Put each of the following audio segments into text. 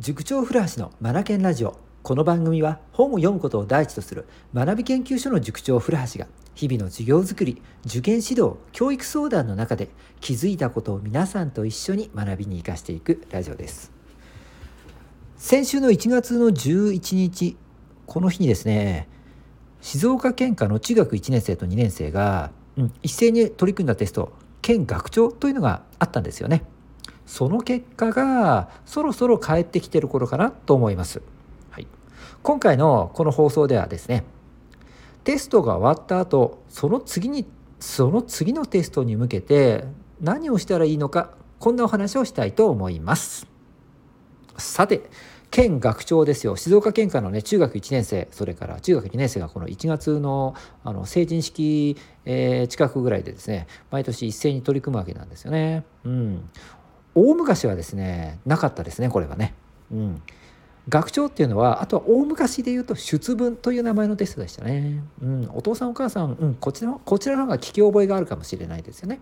塾長古橋のマナケンラジオこの番組は本を読むことを第一とする学び研究所の塾長古橋が日々の授業づくり受験指導教育相談の中で気づいたことを皆さんと一緒に学びに生かしていくラジオです先週の1月の11日この日にですね静岡県下の中学1年生と2年生が、うん、一斉に取り組んだテスト県学長というのがあったんですよね。その結果がそろそろ返ってきてる頃かなと思います。はい、今回のこの放送ではですねテストが終わった後その次にその次のテストに向けて何をしたらいいのかこんなお話をしたいと思います。さて県学長ですよ静岡県下のね中学1年生それから中学2年生がこの1月のあの成人式、えー、近くぐらいでですね毎年一斉に取り組むわけなんですよね。うん、大昔はですねなかったですねこれはね。うん、学長っていうのはあとは大昔で言うと出文という名前のテストでしたね。うん、お父さんお母さん、うん、こちらこちらの方が聞き覚えがあるかもしれないですよね。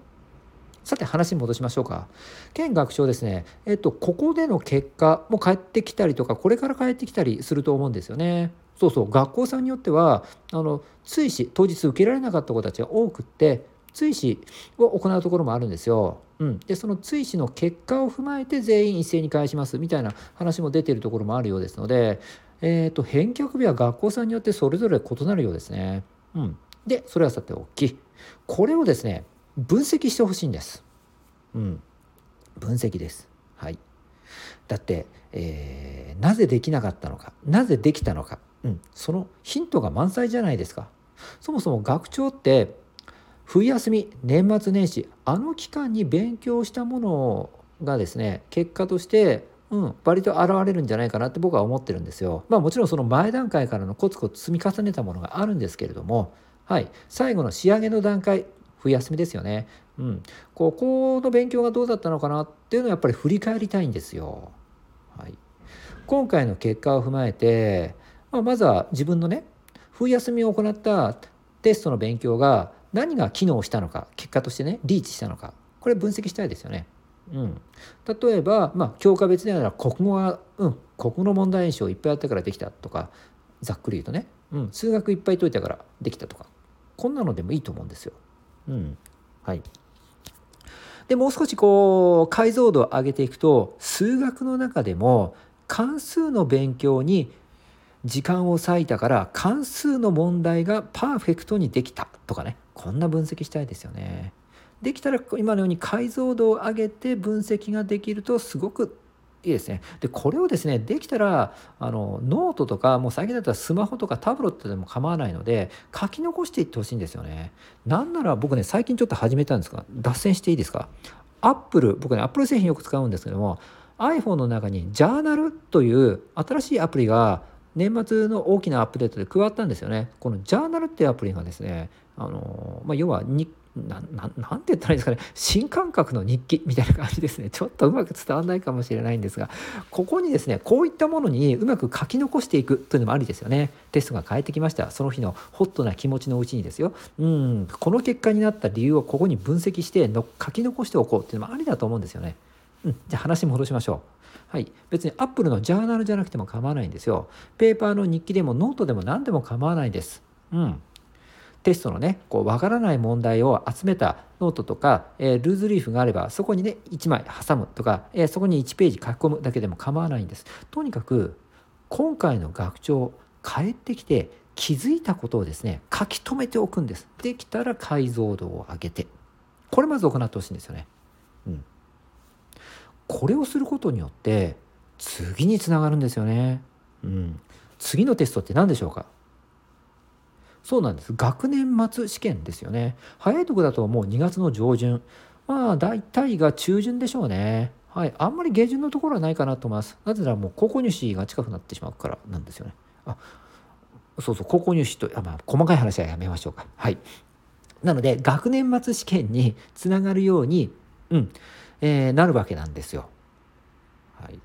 さて話に戻しましょうか。県学長ですね、えっと、ここでの結果も返ってきたりとか、これから返ってきたりすると思うんですよね。そうそう、学校さんによっては、あの、追試、当日受けられなかった子たちが多くって、追試を行うところもあるんですよ。うん、でその追試の結果を踏まえて全員一斉に返しますみたいな話も出ているところもあるようですので、えーと、返却日は学校さんによってそれぞれ異なるようですね。うん、でそれはさておきこれをですね分析してほしいんです。うん、分析です。はい。だって、えー、なぜできなかったのかなぜできたのか、うん、そのヒントが満載じゃないですか。そもそも学長って冬休み年末年始あの期間に勉強したものがですね結果としてうん、割と現れるんじゃないかなって僕は思ってるんですよ。まあもちろんその前段階からのコツコツ積み重ねたものがあるんですけれども、はい、最後の仕上げの段階冬休みですよね。うん、ここの勉強がどうだったのかなっていうのをやっぱり振り返りたいんですよ。はい、今回の結果を踏まえて、まあ、まずは自分のね冬休みを行ったテストの勉強が何が機能したのか結果としてねリーチしたのか。これ分析したいですよね。うん、例えば、まあ、教科別でなら国語は、うん、国語の問題演習をいっぱいやったからできたとかざっくり言うとね、うん、数学いっぱい解いたからできたとか。こんなのでもいいと思うんですよ。うん、はい。でもう少しこう解像度を上げていくと数学の中でも関数の勉強に時間を割いたから関数の問題がパーフェクトにできたとかねこんな分析したいですよね。できたら今のように解像度を上げて分析ができるとすごくいいですね。でこれをですねできたらあのノートとかもう最近だったらスマホとかタブレットでも構わないので書き残していってほしいんですよね。なんなら僕ね最近ちょっと始めたんですが脱線していいですか？アップル僕ねアップル製品よく使うんですけども iPhone の中にジャーナルという新しいアプリが年末の大きなアップデートで加わったんですよね。このジャーナルっていうアプリがですね、あのまあ、要は日なななんて言ったらいいんですかね。新感覚の日記みたいな感じですね。ちょっとうまく伝わらないかもしれないんですがここにですねこういったものにうまく書き残していくというのもありですよね。テストが返ってきました。その日のホットな気持ちのうちにですよ。うんこの結果になった理由をここに分析しての書き残しておこうっていうのもありだと思うんですよね。うん、じゃあ話戻しましょう。はい、別にアップルのジャーナルじゃなくても構わないんですよ。ペーパーの日記でもノートでも何でも構わないです。うん。テストのねこう分からない問題を集めたノートとか、えー、ルーズリーフがあればそこにね1枚挟むとか、えー、そこに1ページ書き込むだけでも構わないんです。とにかく今回の学調帰ってきて気づいたことをですね書き留めておくんです。できたら解像度を上げてこれまず行ってほしいんですよね。これをすることによって次につながるんですよね。うん、次のテストって何でしょうか？そうなんです。学年末試験ですよね。早いとこだともう2月の上旬。まあ大体が中旬でしょうね。はい。あんまり下旬のところはないかなと思います。なぜならもう高校入試が近くなってしまうからなんですよね。あそうそう。高校入試とあまあ細かい話はやめましょうか。はい。なので学年末試験につながるようにうん、えー、なるわけなんですよ。はい。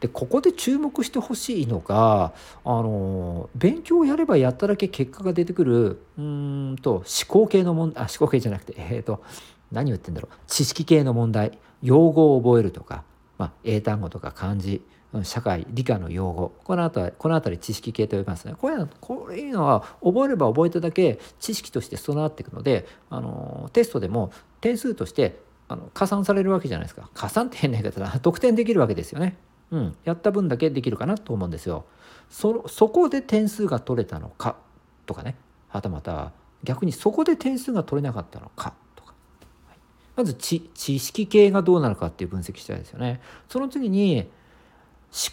でここで注目してほしいのがあの勉強をやればやっただけ結果が出てくるうんと思考系の問題あ思考系じゃなくてえっ、ー、と何を言ってんだろう。知識系の問題。用語を覚えるとかまあ、英単語とか漢字社会理科の用語。この辺りこの辺り知識系と呼びますね。こういうのこういうのは覚えれば覚えただけ知識として備わっていくのであのテストでも点数としてあの加算されるわけじゃないですか。加算って変な言い方だ得点できるわけですよね。うん、やった分だけできるかなと思うんですよ。そそこで点数が取れたのか？とかね。はたまた逆にそこで点数が取れなかったのか？とか、はい、まず知識系がどうなのかっていう分析したいですよね。その次に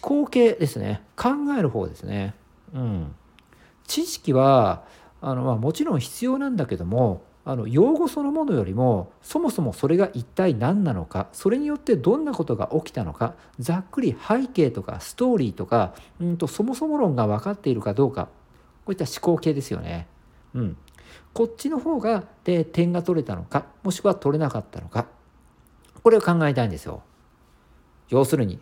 思考系ですね。考える方ですね。うん、知識はあの、まあ、もちろん必要なんだけどもあの用語そのものよりもそもそもそれが一体何なのかそれによってどんなことが起きたのかざっくり背景とかストーリーとかうんとそもそも論が分かっているかどうかこういった思考系ですよね。うん、こっちの方がで点が取れたのかもしくは取れなかったのかこれを考えたいんですよ。要するに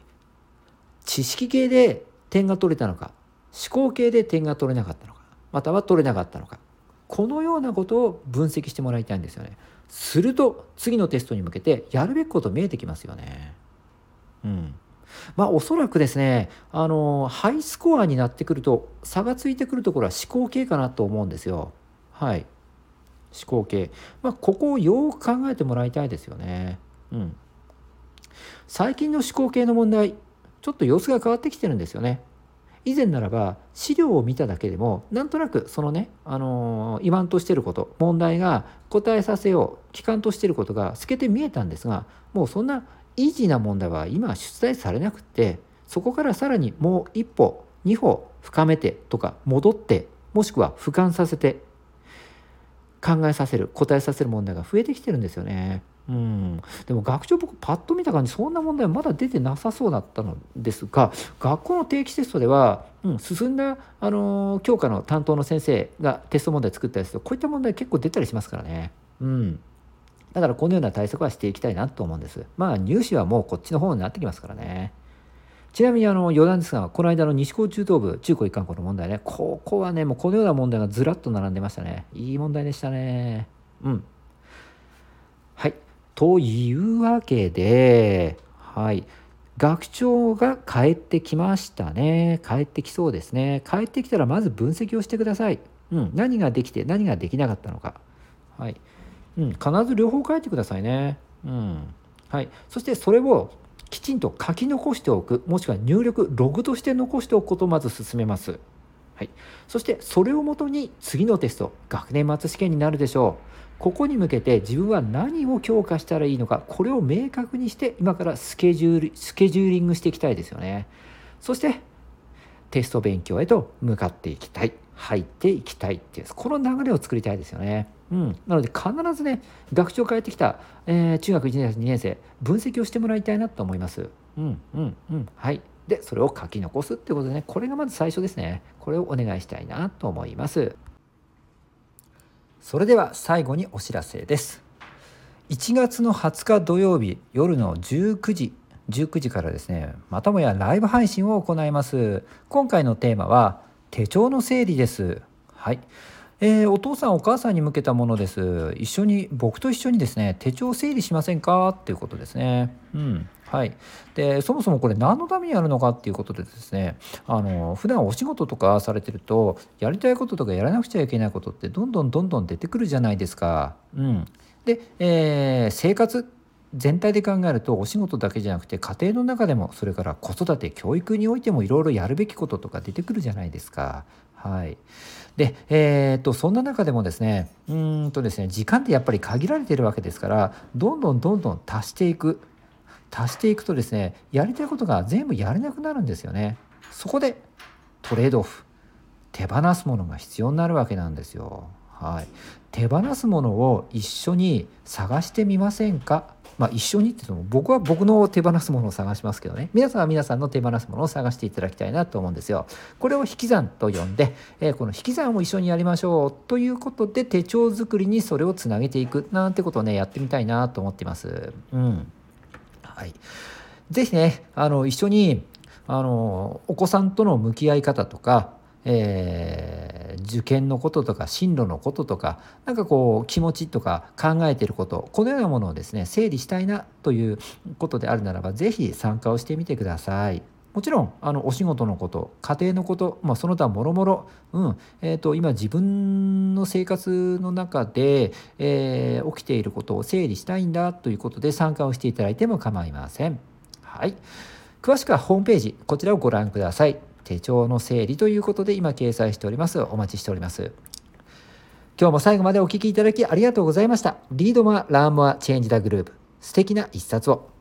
知識系で点が取れたのか思考系で点が取れなかったのかまたは取れなかったのかこのようなことを分析してもらいたいんですよね。すると次のテストに向けてやるべきこと見えてきますよね。うん。まあおそらくですね、あの、ハイスコアになってくると差がついてくるところは思考系かなと思うんですよ。はい。思考系。まあここをよく考えてもらいたいですよね。うん。最近の思考系の問題、ちょっと様子が変わってきてるんですよね。以前ならば資料を見ただけでもなんとなくそのね、あのー、言わんとしてること問題が答えさせよう機関としてることが透けて見えたんですがもうそんなイージーな問題は今出題されなくってそこからさらにもう一歩二歩深めてとか戻ってもしくは俯瞰させて考えさせる答えさせる問題が増えてきてるんですよね。うん、でも学長僕パッと見た感じそんな問題はまだ出てなさそうだったのですが学校の定期テストでは、うん、進んだ、あのー、教科の担当の先生がテスト問題作ったりするとこういった問題結構出たりしますからね。うんだからこのような対策はしていきたいなと思うんです。まあ入試はもうこっちの方になってきますからね。ちなみにあの余談ですが、この間の西高中等部中高一貫校の問題ね、ここはね、もうこのような問題がずらっと並んでましたね。いい問題でしたね。うん。はい。というわけで、はい。学長が帰ってきましたね。帰ってきそうですね。帰ってきたらまず分析をしてください。うん。何ができて何ができなかったのか。はい。うん。必ず両方書いてくださいね。うん。はい。そしてそれをきちんと書き残しておく、もしくは入力、ログとして残しておくことをまず進めます。はい。そしてそれをもとに次のテスト、学年末試験になるでしょう。ここに向けて自分は何を強化したらいいのかこれを明確にして今からスケジュールスケジューリングしていきたいですよね。そしてテスト勉強へと向かっていきたい。入っていきたいっていうこの流れを作りたいですよね。うん、なので必ずね学長帰ってきた、えー、中学1年生2年生分析をしてもらいたいなと思います。うんうんうん。はい。でそれを書き残すってことでねこれがまず最初ですね。これをお願いしたいなと思います。それでは最後にお知らせです。1月の20日土曜日夜の19時19時からですねまたもやライブ配信を行います。今回のテーマは手帳の整理です。はい。えー、お父さんお母さんに向けたものです。一緒に僕と一緒にですね手帳整理しませんか？っていうことですね。うん。はい、でそもそもこれ何のためにやるのかっていうことでですねあの普段お仕事とかされてるとやりたいこととかやらなくちゃいけないことってどんどんどんどん出てくるじゃないですか。うん、で、えー、生活全体で考えるとお仕事だけじゃなくて家庭の中でもそれから子育て教育においてもいろいろやるべきこととか出てくるじゃないですか。はい、で、えー、っとそんな中でもですねうんとですね時間ってやっぱり限られてるわけですからどんどんどんどん足していく足していくとですねやりたいことが全部やれなくなるんですよね。そこでトレードオフ手放すものが必要になるわけなんですよ。はい。手放すものを一緒に探してみませんか？まあ一緒にって言っても僕は僕の手放すものを探しますけどね。皆さんは皆さんの手放すものを探していただきたいなと思うんですよ。これを引き算と呼んで、えー、この引き算を一緒にやりましょうということで手帳作りにそれをつなげていくなんてことをねやってみたいなと思っています。うん。はい、ぜひねあの一緒にあのお子さんとの向き合い方とか、えー、受験のこととか進路のこととかなんかこう気持ちとか考えてることこのようなものをですね整理したいなということであるならば是非参加をしてみてください。もちろんあのお仕事のこと家庭のこと、まあ、その他もろもろ、うんえーと、今自分の生活の中で、えー、起きていることを整理したいんだということで参加をしていただいても構いません。はい、詳しくはホームページこちらをご覧ください。手帳の整理ということで今掲載しております。お待ちしております。今日も最後までお聴きいただきありがとうございました。 Read more, learn more, change the globe素敵な一冊を。